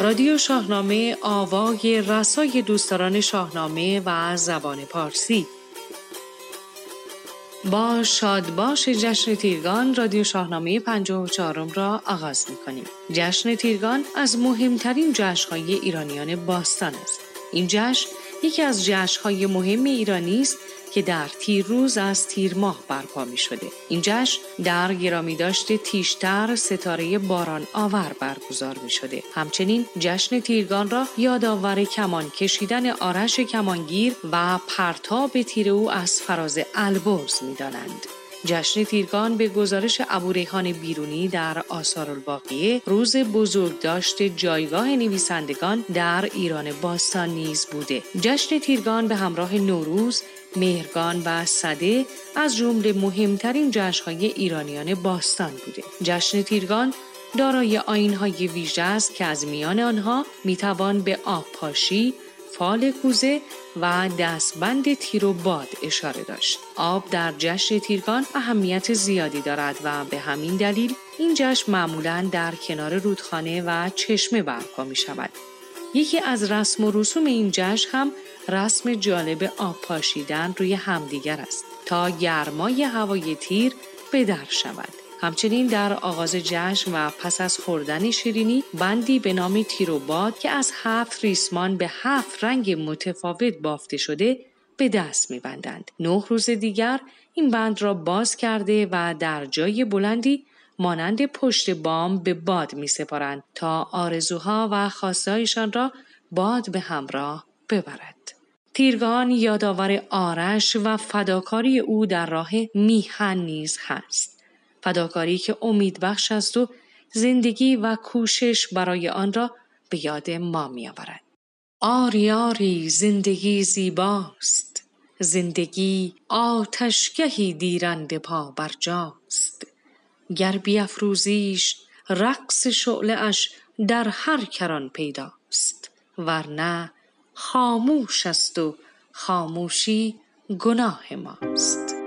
رادیو شاهنامه آوای رسای دوستداران شاهنامه و زبان پارسی با شادباش جشن تیرگان رادیو شاهنامه 54 را آغاز می کنیم. جشن تیرگان از مهمترین جشنهای ایرانیان باستان است. این جشن یکی از جشنهای مهم ایرانی است که در تیر روز از تیر ماه برپا می شده. این جشن در گرامی داشته تیشتر ستاره باران آور برگزار می شده. همچنین جشن تیرگان را یادآور کمان کشیدن آرش کمانگیر و پرتاب تیر او از فراز البرز می دانند. جشن تیرگان به گزارش ابوریحان بیرونی در آثار الباقیه روز بزرگ داشته جایگاه نویسندگان در ایران باستان نیز بوده. جشن تیرگان به همراه نوروز مهرگان و صده از جمله مهمترین جشنهای ایرانیان باستان بوده. جشن تیرگان دارای آینهای ویژه است که از میان آنها می‌توان به آب پاشی، فال کوزه و دستبند تیر و باد اشاره داشت. آب در جشن تیرگان اهمیت زیادی دارد و به همین دلیل این جشن معمولا در کنار رودخانه و چشمه برپا می شود. یکی از رسم و رسوم این جشن هم رسم جالب آب پاشیدن روی همدیگر است تا گرمای هوای تیر به در شود. همچنین در آغاز جشن و پس از خوردن شیرینی بندی به نام تیر و باد که از هفت ریسمان به هفت رنگ متفاوت بافته شده به دست میبندند. نه روز دیگر این بند را باز کرده و در جای بلندی مانند پشت بام به باد می سپارند تا آرزوها و خواستهایشان را باد به همراه ببرد. تیرگان یادآور آرش و فداکاری او در راه میهن نیز هست. فداکاری که امید بخش است و زندگی و کوشش برای آن را به یاد ما می آورد. آری آری زندگی زیباست زندگی آتشگهی دیرنده پا برجاست گر بیافروزیش رقص شعله اش در هر کران پیداست ورنه خاموش است و خاموشی گناه ماست.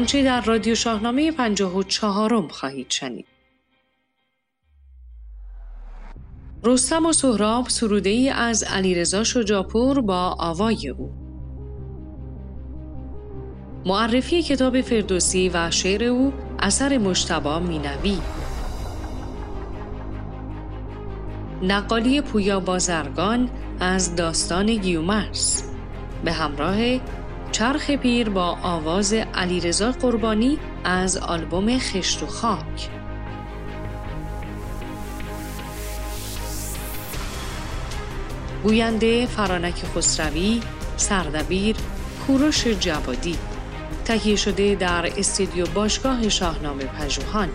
آنچه در رادیو شاهنامه پنجاه و چهارم خواهید شنید. رستم و سهراب سروده ای از علیرضا شجاپور با آوای او. معرفی کتاب فردوسی و شعر او اثر مشتبا مینوی. نقالی پویا بازرگان از داستان گیومرس به همراه چرخ پیر با آواز علیرضا قربانی از آلبوم خشت و خاک. گوینده فرانک خسروی سردبیر کوروش جوادی. تهیه شده در استودیو باشگاه شاهنامه پژوهان.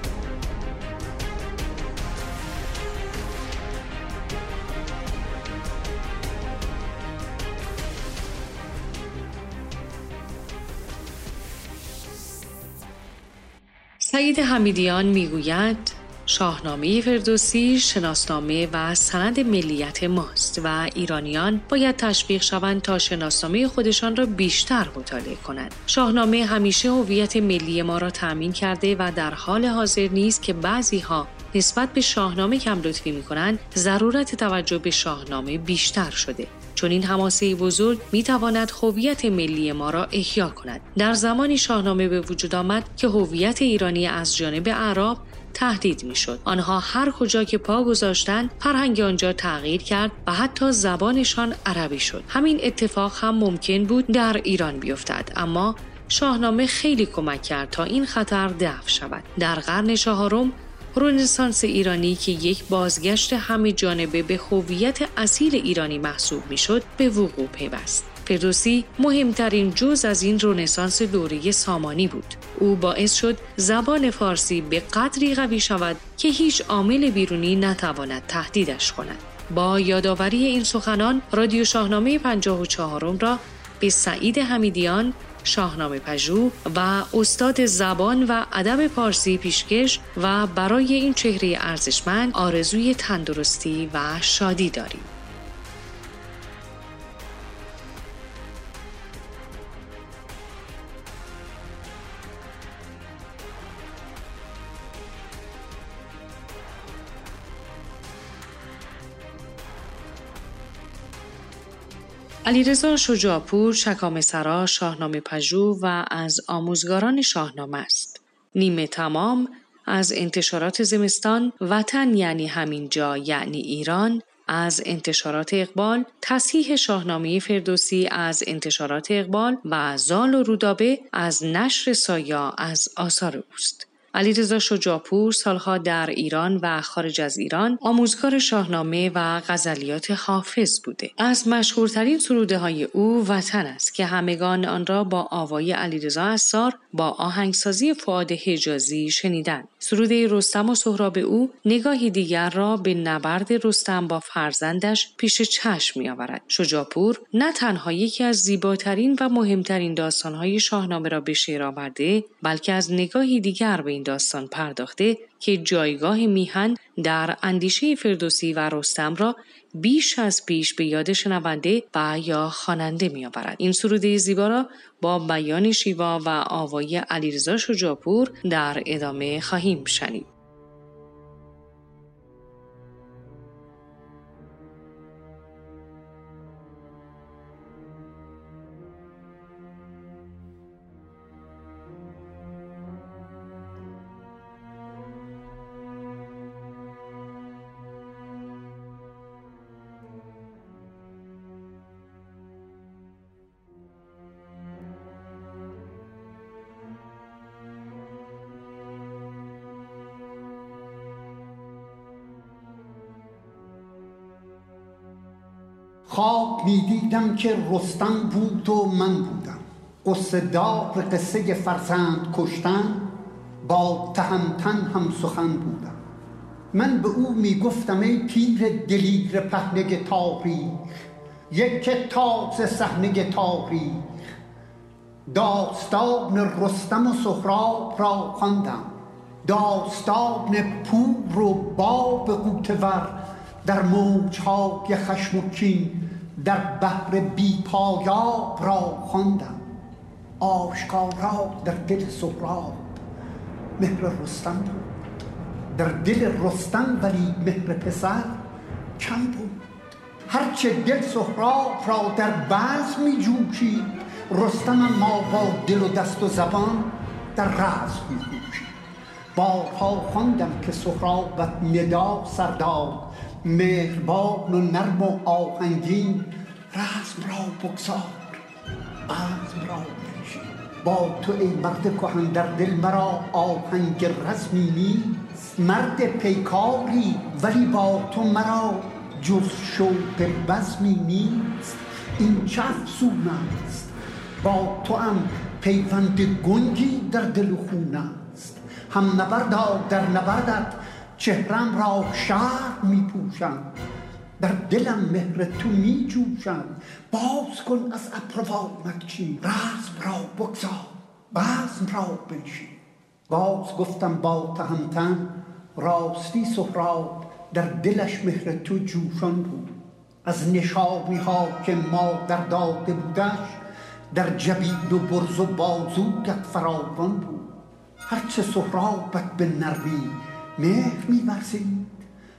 سعید حمیدیان می‌گوید شاهنامه فردوسی شناسنامه و سند ملیت ماست و ایرانیان باید تشویق شوند تا شناسنامه خودشان را بیشتر مطالعه کنند. شاهنامه همیشه هویت ملی ما را تأمین کرده و در حال حاضر نیست که بعضی ها نسبت به شاهنامه کم لطفی می کنند ضرورت توجه به شاهنامه بیشتر شده چون این حماسه بزرگ می تواند هویت ملی ما را احیا کند. در زمانی شاهنامه به وجود آمد که هویت ایرانی از جانب اعراب تهدید می‌شد. آنها هر کجا که پا گذاشتند فرهنگ آنجا تغییر کرد و حتی زبانشان عربی شد. همین اتفاق هم ممکن بود در ایران بیفتد اما شاهنامه خیلی کمک کرد تا این خطر دفع شود. در قرن چهارم رنسانس ایرانی که یک بازگشت همه جانبه به هویت اصیل ایرانی محسوب می‌شد به وقوع پیوست فردوسی مهمترین جز از این رونسانس دوره سامانی بود. او باعث شد زبان فارسی به قدری قوی شود که هیچ عامل بیرونی نتواند تهدیدش کند. با یادآوری این سخنان رادیو شاهنامه 54 را به سعید حمیدیان شاهنامه پژو و استاد زبان و ادب پارسی پیشکش و برای این چهره ارزشمند آرزوی تندرستی و شادی داریم. علیرضا شجاپور شکام سرا شاهنامه پژو و از آموزگاران شاهنامه است. نیمه تمام از انتشارات زمستان وطن یعنی همین جا یعنی ایران از انتشارات اقبال تصحیح شاهنامه فردوسی از انتشارات اقبال و زال و رودابه از نشر سایا از آثار اوست. علیرضا شجاپور سالها در ایران و خارج از ایران آموزگار شاهنامه و غزلیات حافظ بوده از مشهورترین سروده های او وطن است که همگان آن را با آوای علیرضا اسار با آهنگسازی فعاد حجازی شنیدند سروده رستم و سهراب او نگاهی دیگر را به نبرد رستم با فرزندش پیش چشم می آورد. شجاپور نه تنها یکی از زیباترین و مهمترین داستانهای شاهنامه را به شعر آورده بلکه از نگاهی دیگر به این داستان پرداخته که جایگاه میهن در اندیشه فردوسی و رستم را بیش از پیش به یاد شنونده و یا خواننده میآورد. این سروده زیبا را با بیان شیوا و آوای علیرضا شجاپور در ادامه خواهیم شنید. خواب می‌دیدم که رستم بود و من بودم. قصه دار قصه فرزند کشتن با تهمتن هم سخن بودم. من به او می‌گفتم ای پیر دلیر پهنه تاریخ یک کتاب ز صحنه تاریخ. داستان رستم و سهراب را خواندم. داستان پور و باب قوتور در موجهای خشم و کین در بحر بی پایاب را خواندم. آشکارا در دل سهراب مهر رستم بود. در دل رستم ولی مهر پسر کم بود. هرچه دل سهراب را در بعض می جوشید رستم ما با دل و دست و زبان در راز می کوشید بارها خواندم که سهرابت ندا سرداد مهربان و نرم و آهنگین رزم را بگذار. عزم را بنشین با تو ای مرد کهن در دل مرا آهنگ رزمی نیست. مرد پیکاری ولی با تو مرا جز شوق بزمی نیست. این چه افسون است. با تو هم پیوند گنگی در دل خون است. هم نبردا در نبردت چهرم را شهر می پوشم در دلم مهر تو می جوشم باز کن از ابروان مکچی رزم را بگذار. بزم را بنشین. باز گفتم با تهمتن راستی سهراب در دلش مهر تو جوشان بود. از نشابی ها که ما در داده بودش در جبین و برز و بازویت فراوان بود. هرچه سهرابت به نرمی مهر میورزید.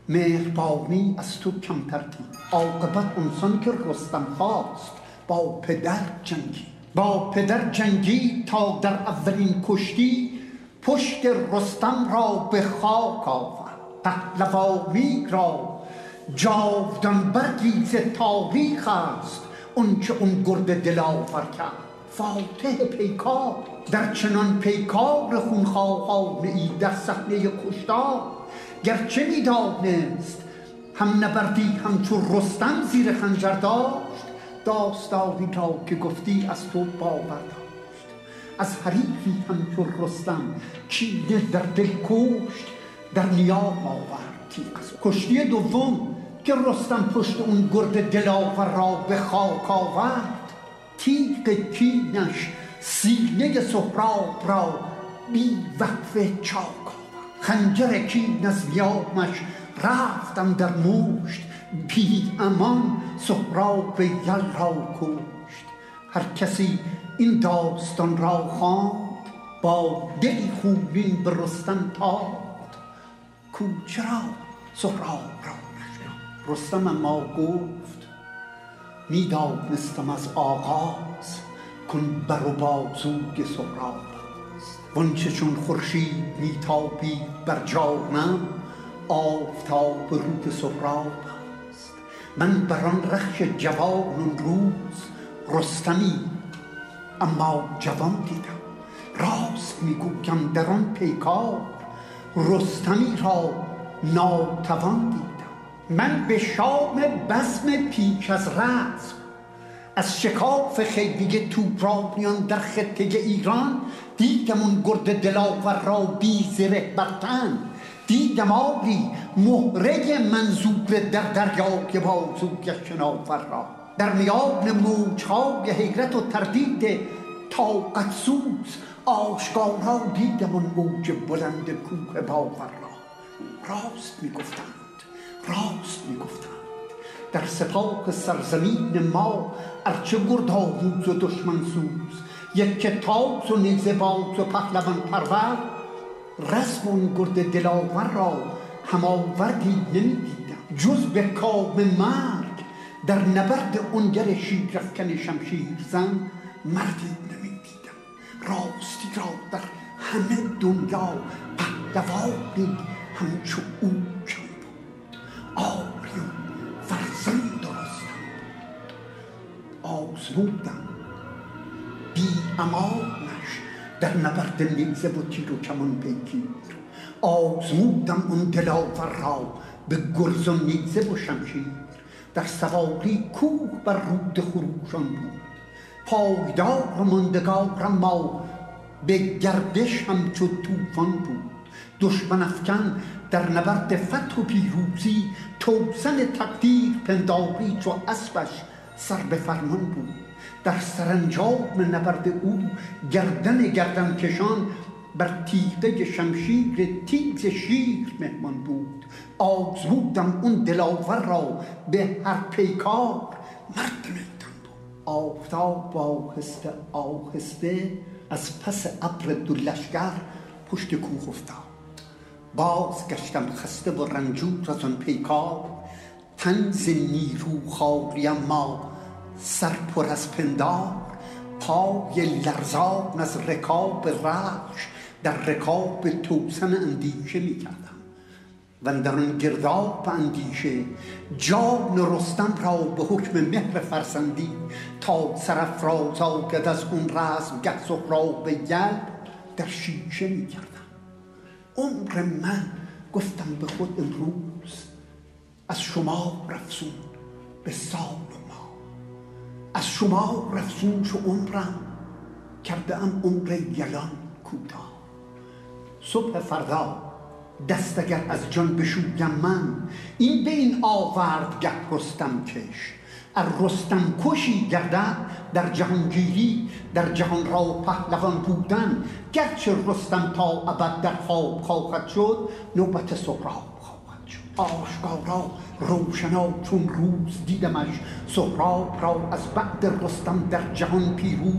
مهربانی از تو کمتر دید عاقبت انسان که رستم خواست. با پدر جنگی. با پدر جنگی تا در اولین کشتی پشت رستم را به خاک آورد. پهلوانی را جاودان برگیز تاریخ است. اون اون گرد دلاور کرد. فاتح پیکار. در چنان پیکار خونخواهانه ای در صحنه کشتار. گرچه می‌دانست هم نبردی همچون رستم زیر خنجر داشت داستانی را که گفتی از تو باور داشت. از حریفی همچون رستم کینه در دل کشت در نیام آورد از کشتی دوم که رستم پشت اون گرد دلاور را به خاک آورد تیغ کینش سینه سهراب را بی وقف چاک. خنجر کین از نیامش رفتم در مشت. بی امان سهراب یل را کشت. هر کسی این داستان را خواند با دلی خوبین به رستم تاخت. کو چرا سهراب را نشناخت؟ رستم ما گفت می‌دانستم از آغاز کن بر و بازوی سهراب. وانچه چون خورشید میتابید بر جانم آفتاب رود سهراب است. من بر آن رخش جوان روز رستمی اما جوان دیدم. راست می‌گویم در آن پیکار رستمی را ناتوان دیدم من به شام بزم پیش از رزم از شکاف خیلی توپرانیان در خطه ایران دیدم اون گرد دلاور را بی زره برتن دیدم آبی مهره منظور در دریای بازوی شناور را. در میان موجهای حیرت و تردید طاقت سوز آشکارا دیدم اون موج بلند کوه باور را. راست می‌گفتند راست می‌گفتند. در سپاه سرزمین ما ارچه گرد آموز و دشمن سوز یک کتاب و نیزه باز و پهلوان پرور رسم اون گرد دلاور را هماوردی نمی‌دیدم. جز به کام مرگ در نبرد اونگر شیرفکن شمشیر زن مردی نمی‌دیدم. راستی را در همه دنیا پهلوانی همچو او آری فرزند درستم آزمودم بی امانش در نبرد نیزه و تیر و کمان پیکیر آزمودم اون دلاور را به گرز و نیزه و شمشیر در سواری کوه بر رود خروشان بود. پایدار و مندگار ما به گردش همچو طوفان بود. دشمن افکن در نبرد فتح و پیروزی توسن تقدیر پنداری چو اسبش سر به فرمان بود. در سرانجام نبرد او گردن گردن کشان بر تیغه شمشیر تیز شیر مهمان بود. آزمودم اون دلاور را به هر پیکار مرد میدم بود. آفتاب آهسته آهسته از پس ابر دو لشکر پشت کوه افتاد. باز گشتم خسته و رنجور از آن پیکار. تن نیرو خالی اما سر پر از پندار. پای لرزان از رکاب رخش در رکاب توسن اندیشه می کردم. و در آن گرداب اندیشه جان رستم را به حکم مهر فرسندی. تا سرافراز آید از اون رزم گه سهراب یل در شیشه می کردم. عمر من گفتم به خود امروز از شما رفسون به سال ما از شما رفسون شو عمرم کرده ام عمر یلان کوتاه صبح فردا دست اگر از جان بشویم من این به این آورد گه رستم کش از رستم کشی گردد در جهانگیری در جهان را پهلوان بودن. گرچه رستم تا ابد در خواب خواهد شد نوبت سهراب خواهد شد. آشکارا روشنا چون روز دیدمش سهراب را از بعد رستم در جهان پیروز.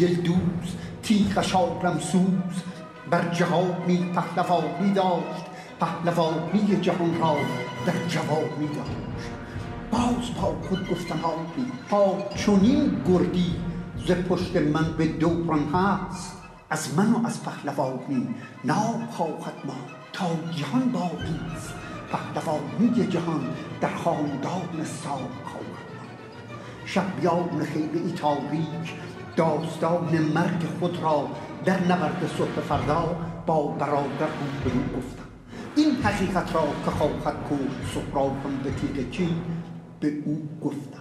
دل دوز تیغش سوز. بر جهانی پهلوانی داشت پهلوانی جهان را در جوانی داشت. باز با خود گفتم آبی تا چونین گردی ز پشت من به دوران هست از من و از پهلوانی نام خواهد ما تا جهان باقی است پهلوانی جهان در خاندان سام خواهد شبیان خیلی تاریک داستان مرگ خود را در نبرد صبح فردا با برادر او گفتم. این حقیقت را که خواهد کشت سهرابم به تیغ چین به او گفتم.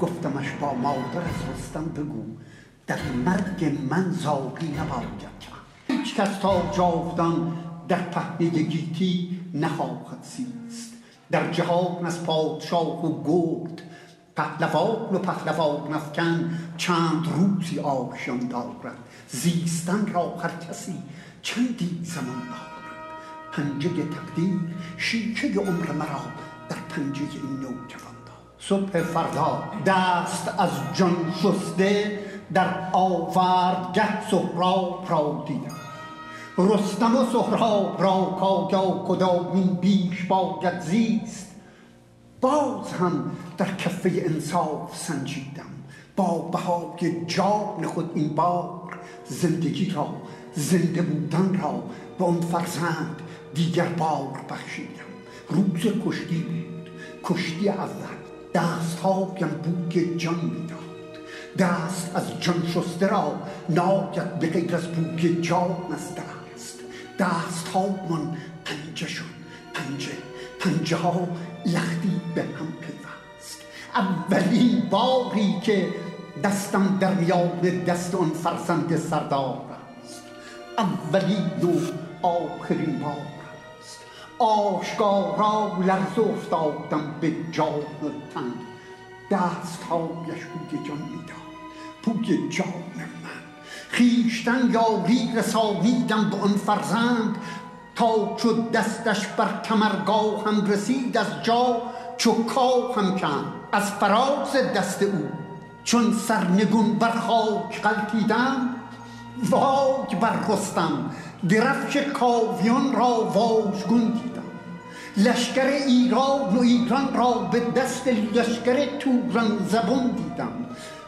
گفتمش با مادر از رستم بگو در مرگ من زاقی نباید کرد. هیچ کس تا جاودان در پهنه گیتی نخواهد سیست. در جهان از پادشاه و گرد پهلوان و پهلوان افکن چند روزی آبشان دارد. زیستن را هر کسی چندی زمان دارد. پنجه تقدیر شیشه عمر مرا در پنجه این نوجوان صبح فردا دست از جان شسته در آوردگه سهراب را دیدم. رستم و سهراب را کایا کدامین بیش باید زیست. باز هم در کفه انصاف سنجیدم. با بهای جان خود این بار زندگی را زنده بودن را به اون فرزند دیگر بار بخشیدم. روز کشتی بود. کشتی اول. دست هایم بوک جان می‌داد. دست از جان شسته را ناید به غیر از بوک جان از دست. دست ها من پنجه شد پنجه پنجه ها لختی به هم پیوست. اولین باری که دستم در میان دست اون فرزند سردار است. اولین و آخرین بار آشکارا لرز افتادم به جان تن. دست هایش بوی جان می‌داد بوی جان من. خیشتن یاری رسانیدم به آن فرزند. تا چو دستش بر هم رسید از جا چو هم کن از فراز دست او چون سرنگون بر خاک قلتیدم واج بر رستم. درفش کاویان را واژگون دیدم. لشکر ایران و ایران را به دست لشکر توران زبون دیدم.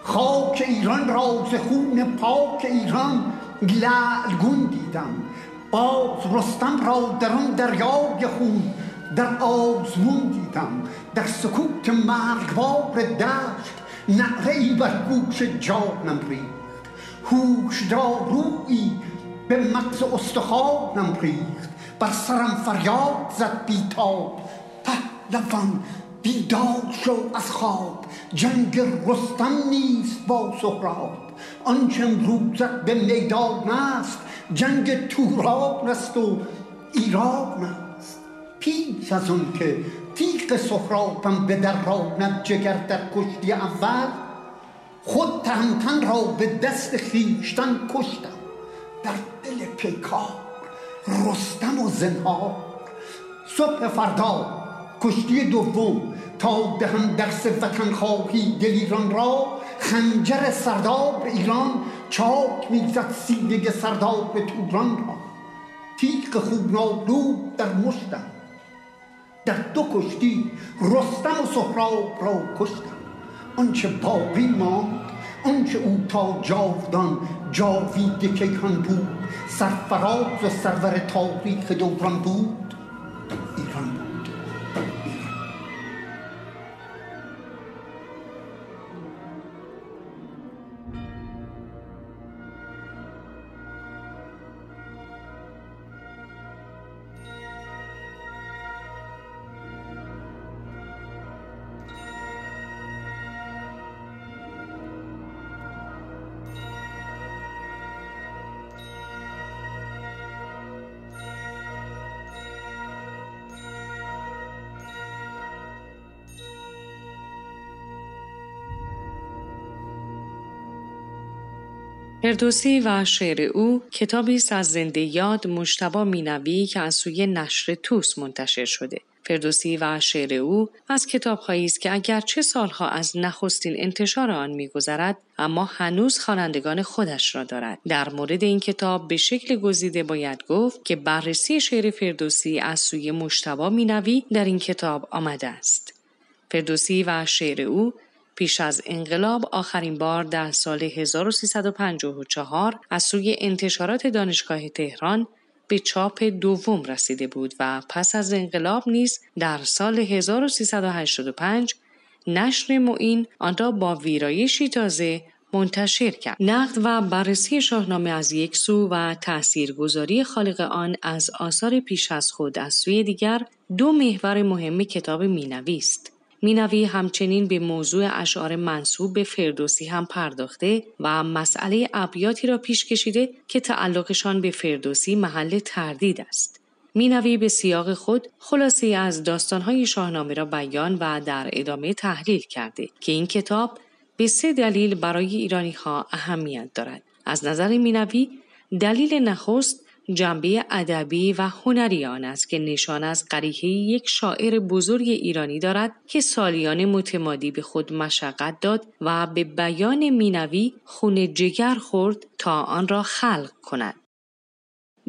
خاک ایران را ز خون پاک ایران لعلگون دیدم. باز رستم را در آن دریای خون در آزمون دیدم. در سکوت مرگبار دشت نعره ای بر گوش جانم ریخت. هوشدارویی به مغز استخوانم ریخت بر سرم فریاد زد بیتاب پهلوان بیدار شو از خواب جنگ رستم نیست با سهراب آنچه امروزت به میدان است جنگ توران است و ایران است پیش از اون که تیغ سهرابم به دراند جگر در کشتی اول خود تهمتن را به دست خیشتن کشتم در دل پیکار رستم و زنهار صبح فردا کشتی دوم تا دهم درس وطن خواهی دل ایران را. خنجر سردار ایران چاک می‌زد سینه سردار توران را. تیغ خوب نالود در مشتم. در دو کشتی رستم و سهراب را کشتم. آنچه باقی ماند آنچه او تا جاودان جاوید کیهان بود سرفراز و سرور تاریخ دوران بود. فردوسی و شعر او کتابی است از زنده یاد مشتبا مینوی که از سوی نشر توس منتشر شده. فردوسی و شعر او از کتابهایی است که اگر چه سالها از نخستین انتشار آن میگذرد اما هنوز خوانندگان خودش را دارد در مورد این کتاب به شکل گزیده باید گفت که بررسی شعر فردوسی از سوی مشتبا مینوی در این کتاب آمده است فردوسی و شعر او پیش از انقلاب آخرین بار در سال 1354 از سوی انتشارات دانشگاه تهران به چاپ دوم رسیده بود و پس از انقلاب نیز در سال 1385 نشر معین آن را با ویرایشی تازه منتشر کرد. نقد و بررسی شاهنامه از یک سو و تاثیرگذاری خالق آن از آثار پیش از خود از سوی دیگر دو محور مهم کتاب مینوی است. مینوی همچنین به موضوع اشعار منسوب به فردوسی هم پرداخته و مسئله ابیاتی را پیش کشیده که تعلقشان به فردوسی محل تردید است. مینوی به سیاق خود خلاصه‌ای از داستانهای شاهنامه را بیان و در ادامه تحلیل کرده که این کتاب به سه دلیل برای ایرانی ها اهمیت دارد. از نظر مینوی دلیل نخست جنبه ادبی و هنری آن است که نشان از قریحه یک شاعر بزرگ ایرانی دارد که سالیان متمادی به خود مشقت داد و به بیان مینوی خون جگر خورد تا آن را خلق کند.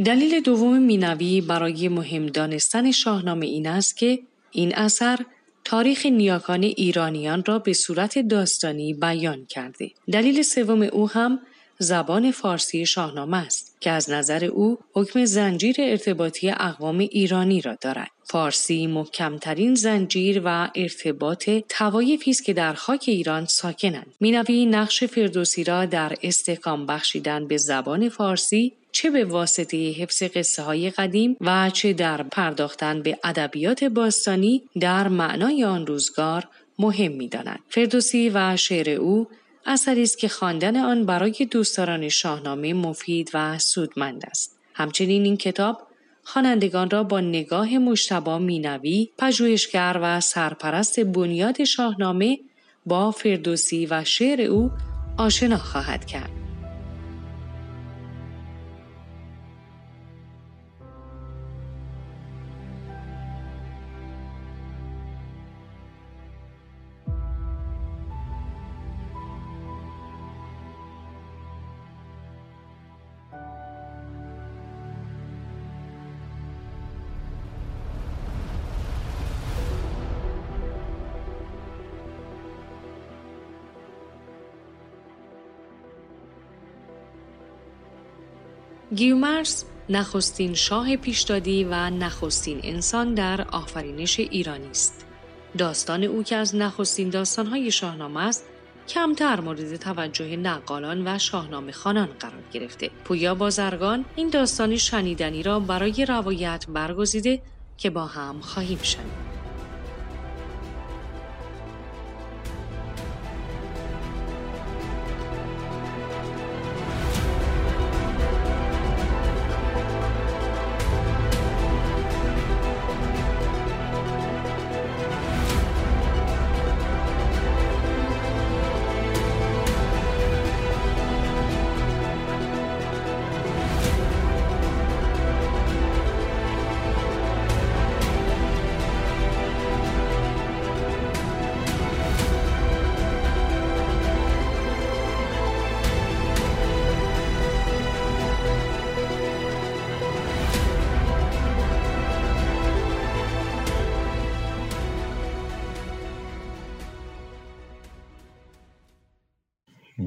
دلیل دوم مینوی برای مهم دانستن شاهنامه این است که این اثر تاریخ نیاکان ایرانیان را به صورت داستانی بیان کرده. دلیل سوم او هم زبان فارسی شاهنامه است که از نظر او حکم زنجیر ارتباطی اقوام ایرانی را دارد. فارسی محکمترین زنجیر و ارتباط توایفی است که در خاک ایران ساکنند. مینوی نقش فردوسی را در استحکام بخشیدن به زبان فارسی چه به واسطه حفظ قصه های قدیم و چه در پرداختن به ادبیات باستانی در معنای آن روزگار مهم می‌دانند. فردوسی و شعر او اثری است که خواندن آن برای دوستداران شاهنامه مفید و سودمند است. همچنین این کتاب خوانندگان را با نگاه مشتبا مینوی پژوهشگر و سرپرست بنیاد شاهنامه با فردوسی و شعر او آشنا خواهد کرد. گیومرس نخستین شاه پیشدادی و نخستین انسان در آفرینش ایرانی است. داستان او که از نخستین داستانهای شاهنامه است کمتر مورد توجه نقالان و شاهنامه خانان قرار گرفته. پویا بازرگان این داستان شنیدنی را برای روایت برگزیده که با هم خواهیم شنید.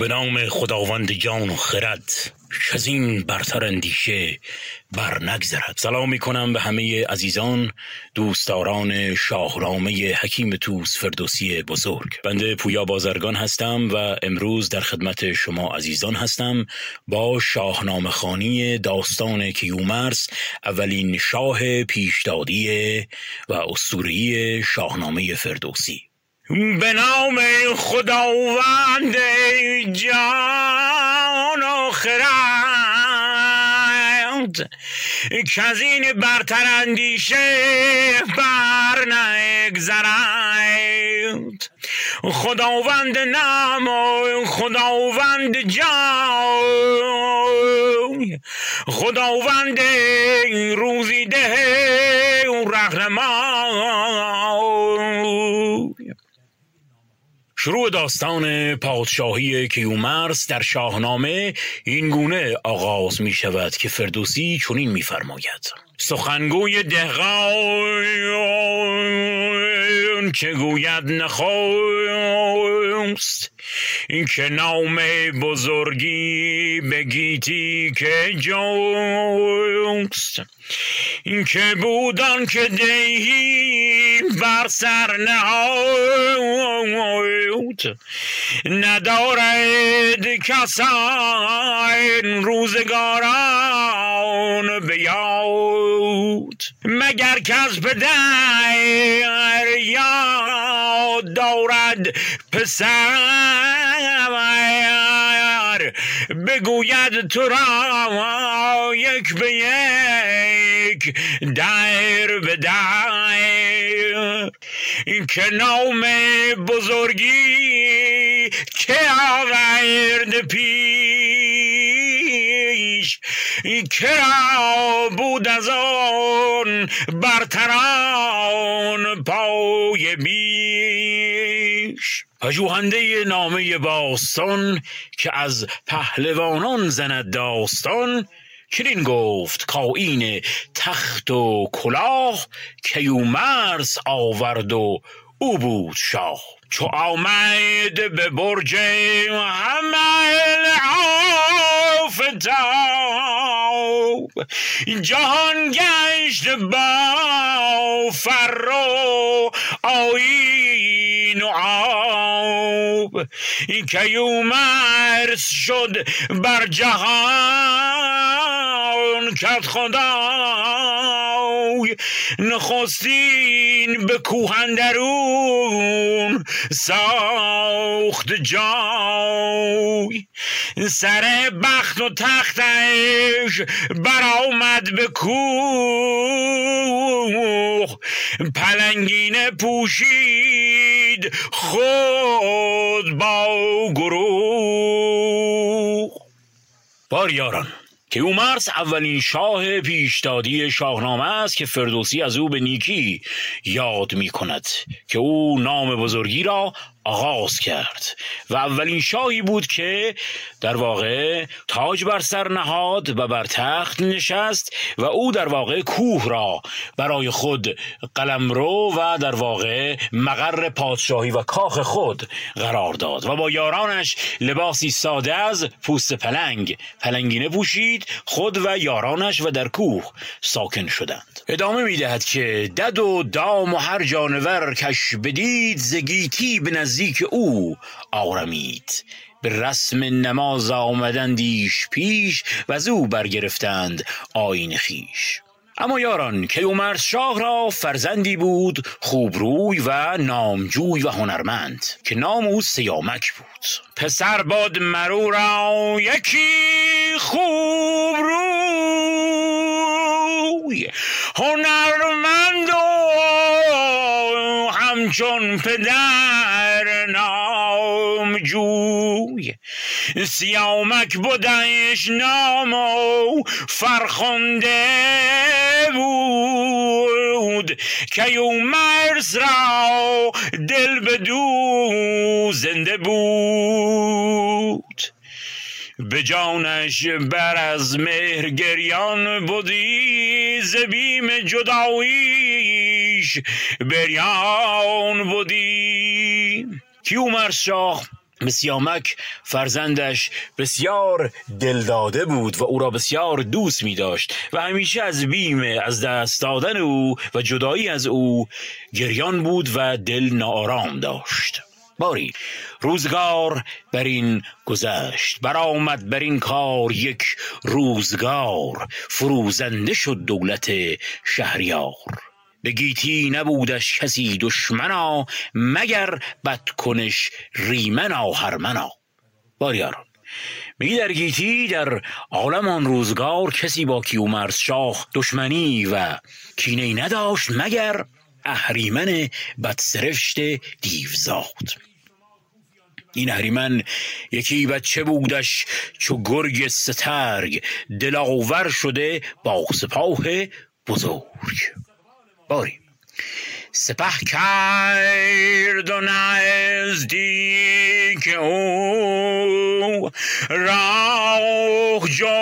به نام خداوند جان و خرد از این برتر اندیشه بر نگذرد. سلام می کنم به همه عزیزان دوستداران شاهرامه حکیم توس فردوسی بزرگ. بنده پویا بازرگان هستم و امروز در خدمت شما عزیزان هستم با شاهنامه خانی داستان کیومرس اولین شاه پیشدادی و اسطوری شاهنامه فردوسی. به نام خداوند جان و خرد که از این برتر اندیشه بر نگذرد. خداوند نام و خداوند جان خداوند روزی ده رهنمای شروع داستان پادشاهی کیومرس در شاهنامه این گونه آغاز می شود که فردوسی چنین میفرماید سخنگوی دهقان که گوید نخواست. این که نام بزرگی بگیتی که جوست این که بودان که دهی بر سر نهاد. ندارد کسان روزگاران بیاد مگر کس پدر یاد دارد پسر. بگوید تو را یک به یک در به این که نام بزرگی که آورد پیش. این کرا بود از آن برتران پای بیش پژوهنده نامه باستان که از پهلوانان زند داستان چنین گفت کاین تخت و کلاه کیومرس آورد و او بود شاه. چو آمد به برج حمل آفتاب جهان گشت با فر و آیین و آب کیومرس شد بر جهان کت خدای. نخستین به کوهندرون ساخت جای. سر بخت و تختش برآمد به کوه. پلنگینه پوشید خود با گروه. یاران کیومرس اولین شاه پیشدادی شاهنامه است که فردوسی از او به نیکی یاد می کند که او نام بزرگی را آغاز کرد و اولین شاهی بود که در واقع تاج بر سر نهاد و بر تخت نشست و او در واقع کوه را برای خود قلمرو و در واقع مقر پادشاهی و کاخ خود قرار داد و با یارانش لباسی ساده از پوست پلنگ پلنگینه پوشید خود و یارانش و در کوه ساکن شدند. ادامه می‌دهد که دد و دام و هر جانور کش بدید زگیتی به نزدیک او آرمید به رسم نماز آمدندیش پیش و از او برگرفتند آین خیش. اما یاران کیومرث شاه را فرزندی بود خوبروی و نامجوی و هنرمند که نام او سیامک بود. پسر باد مرو را یکی خوبروی هنرمند و همچون پدر. نامجوی سیامک بودش نام و فرخنده بود. کیومرث را دل بدو زنده بود. به جانش بر از مهر گریان بودی زبیم جداییش بریان بودی. کیومرث شاه؟ به سیامک فرزندش بسیار دلداده بود و او را بسیار دوست می داشت و همیشه از بیم از دست دادن او و جدایی از او گریان بود و دل ناآرام داشت. باری روزگار بر این گذشت. برآمد بر این کار یک روزگار. فروزنده شد دولت شهریار. به گیتی نبودش کسی دشمنا مگر بدکنش ریمنا هرمنا باریاران میگی در گیتی در عالم آن روزگار کسی با کیومرث شاه دشمنی و کینه نداشت مگر اهریمن بدسرشت دیوزاد. این اهریمن یکی بچه بودش چو گرگ سترگ دلاور شده با سپاه بزرگ. باری. سپه کرد و نزدیک او راه جست.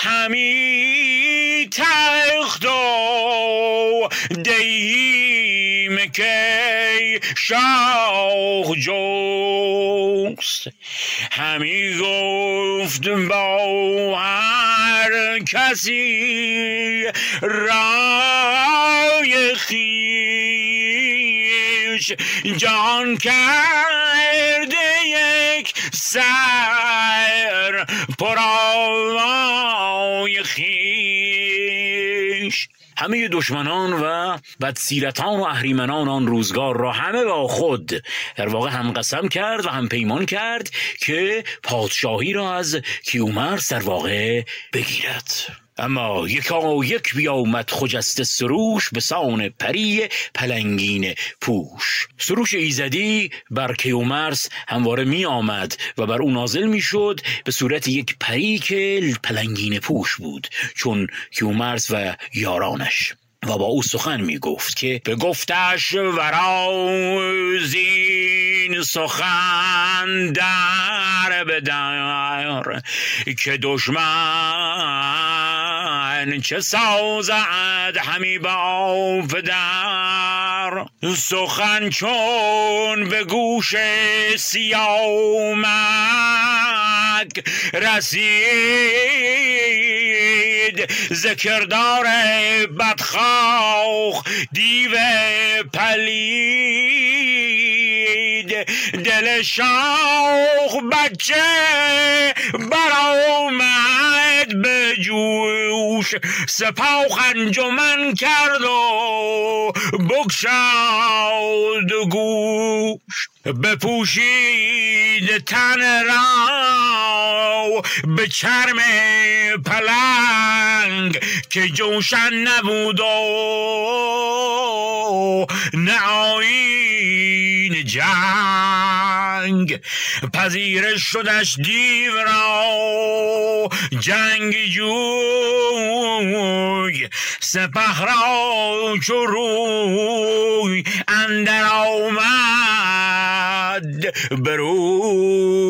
همی تخت و دیم که شاه جست همی گفت با هر کسی رای خیش. جان کرده یک سر پرای خیش. همه دشمنان و بدسیرتان و اهریمنان آن روزگار را همه با خود در واقع هم قسم کرد و هم پیمان کرد که پادشاهی را از کیومرث در واقع بگیرد. اما یکا یک بیامد خجسته سروش به سان پری پلنگین پوش. سروش ایزدی بر کیومرس همواره می آمد و بر او نازل می شد به صورت یک پری که پلنگین پوش بود چون کیومرس و یارانش. و با او سخن می گفت که به گفتش ورازین سخن در بدر که دشمن چه سازد همی با پدر سخن چون به گوش سیامک رسید ذکردار بدخواه دیو پلید دل شاخ بچه برآمد به جوش. سپاه انجمن کرد و بگشاد گوش. بپوشید تن را به چرم پلنگ که جوشن نبود و نه جنگ. پذیرش شدش دیو را. جنگ جوی. سپه را چو روی اندر آمد بروی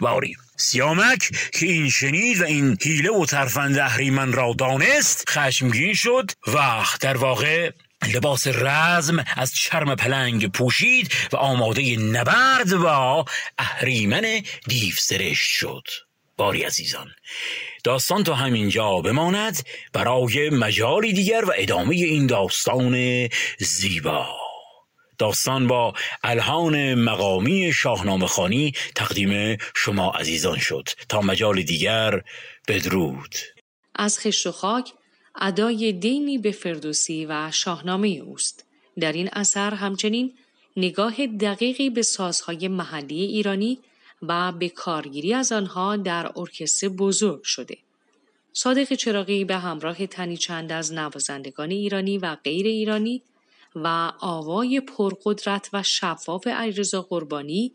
باری سیامک که این شنید و این حیله و ترفند اهریمن را دانست. خشمگین شد و در واقع لباس رزم از چرم پلنگ پوشید و آماده نبرد با اهریمن دیو سرشت شد. باری عزیزان داستان تا همینجا بماند. برای مجالی دیگر و ادامه این داستان زیبا. داستان با الهان مقامی شاهنامه خانی تقدیم شما عزیزان شد. تا مجال دیگر بدرود. از خشت و خاک ادای دینی به فردوسی و شاهنامه اوست در این اثر همچنین نگاه دقیقی به سازهای محلی ایرانی و به کارگیری از آنها در ارکستر بزرگ شده صادق چراغی به همراه تنی چند از نوازندگان ایرانی و غیر ایرانی و آوای پرقدرت و شفاف علیرضا قربانی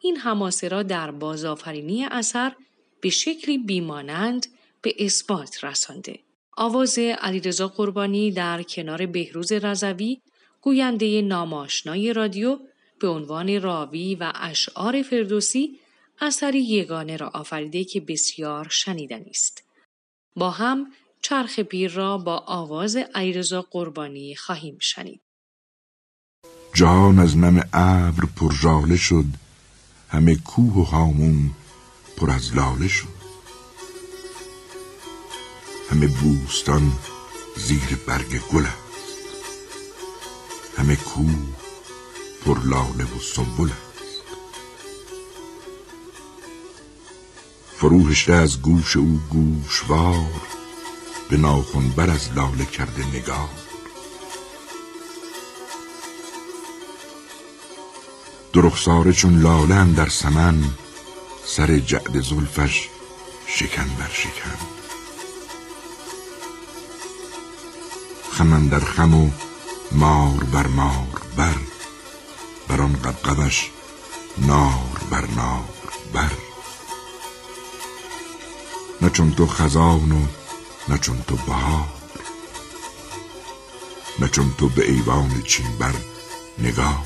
این حماسه را در بازآفرینی اثر به شکلی بیمانند به اثبات رسانده. آواز علیرضا قربانی در کنار بهروز رضوی گوینده ناماشنای رادیو به عنوان راوی و اشعار فردوسی اثری یگانه را آفریده که بسیار شنیدنی است. با هم چرخ پیر را با آواز علیرضا قربانی خواهیم شنید. جهان از نم ابر پرژاله شد همه کوه و هامون پر از لاله شد همه بوستان زیر برگ گل است. همه کوه پر لاله و سنبل است. فروهشته از گوش او گوشوار به ناخن بر از لاله کرده نگاه درخساره چون لاله در سمن سر جعد زلفش شکن بر شکن. خمن در خم و مار بر مار بر بر آن قبقبش نار بر نار بر. نه چون تو خزان و نه چون تو بهار نه چون تو به ایوان چین بر نگاه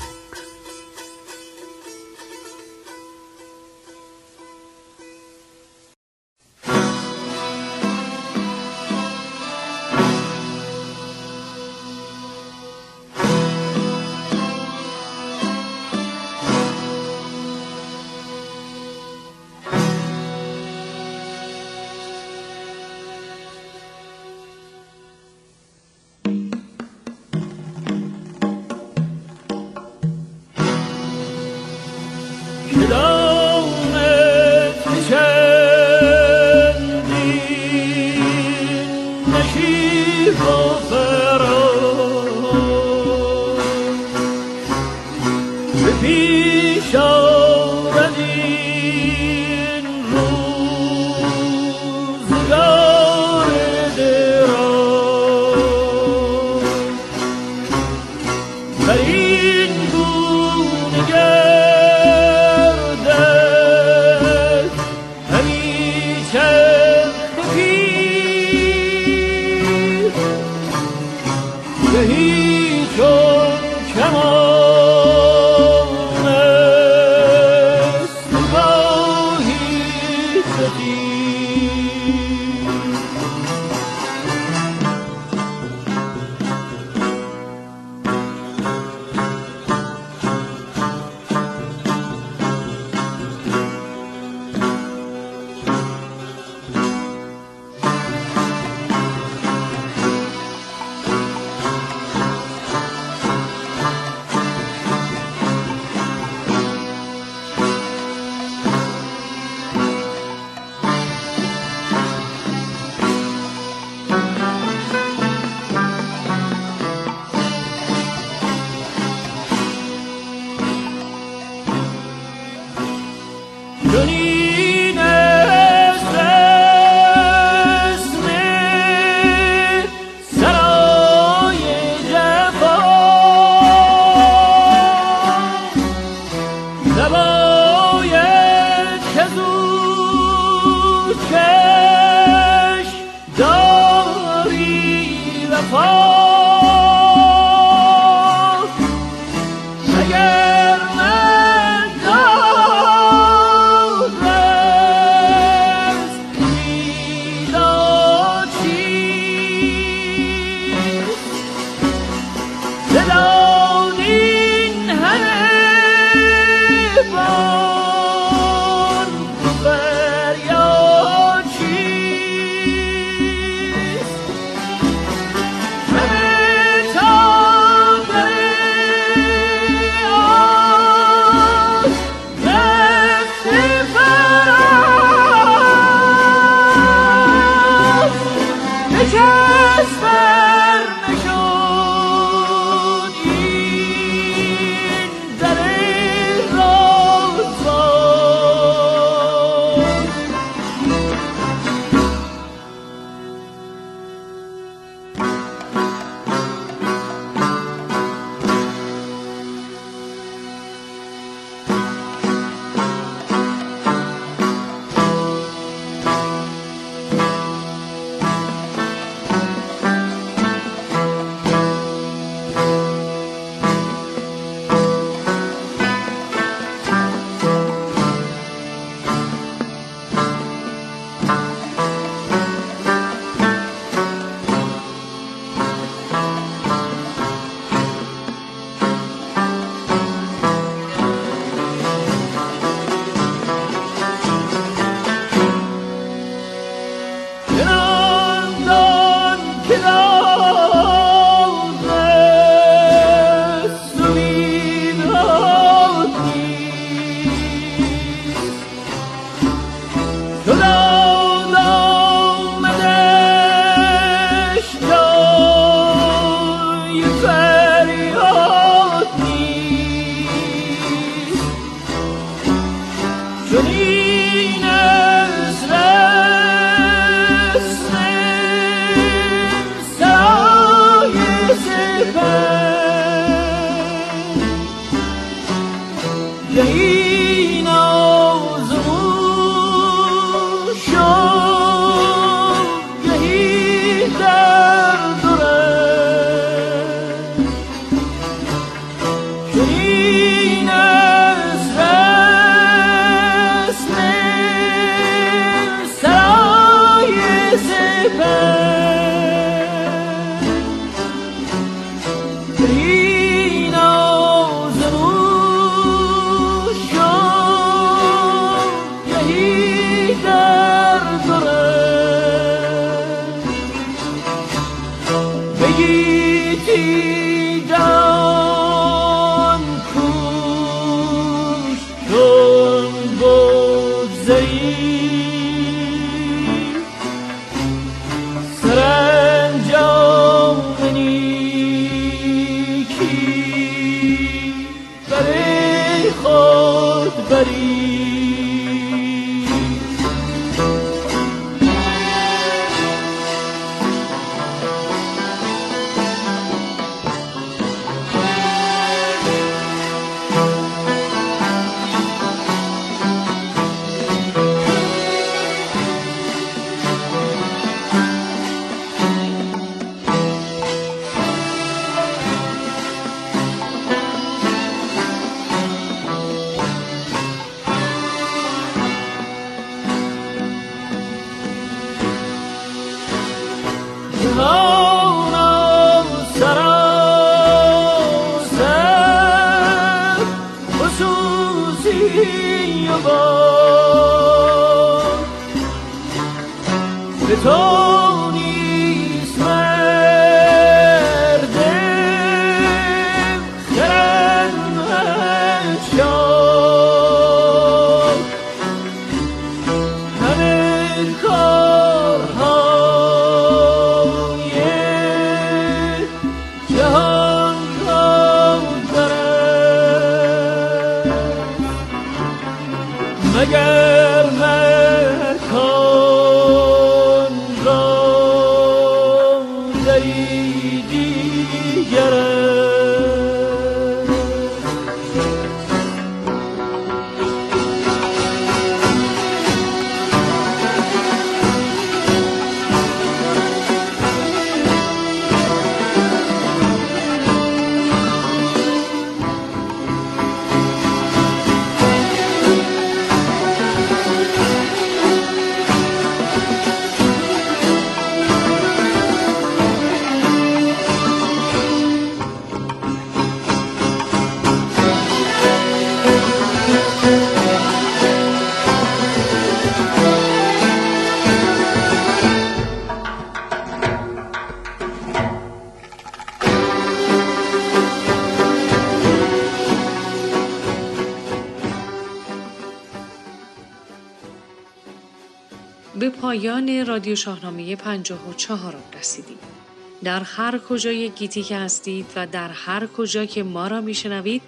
to. پایان رادیو شاهنامه پنجاه و چهارم رسیدیم. در هر کجای گیتی که هستید و در هر کجا که ما را میشنوید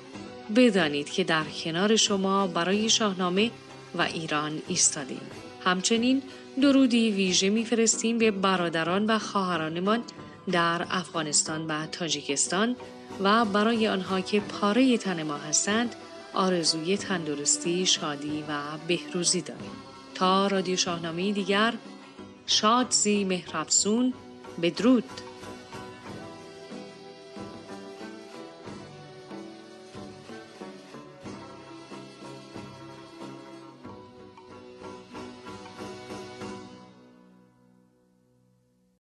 بدانید که در کنار شما برای شاهنامه و ایران ایستادیم. همچنین درودی ویژه میفرستیم به برادران و خواهرانمان در افغانستان و تاجیکستان و برای آنها که پاره تن ما هستند آرزوی تندرستی، شادی و بهروزی داریم. تا رادیو شاهنامه دیگر شادزی مهرفسون بدرود.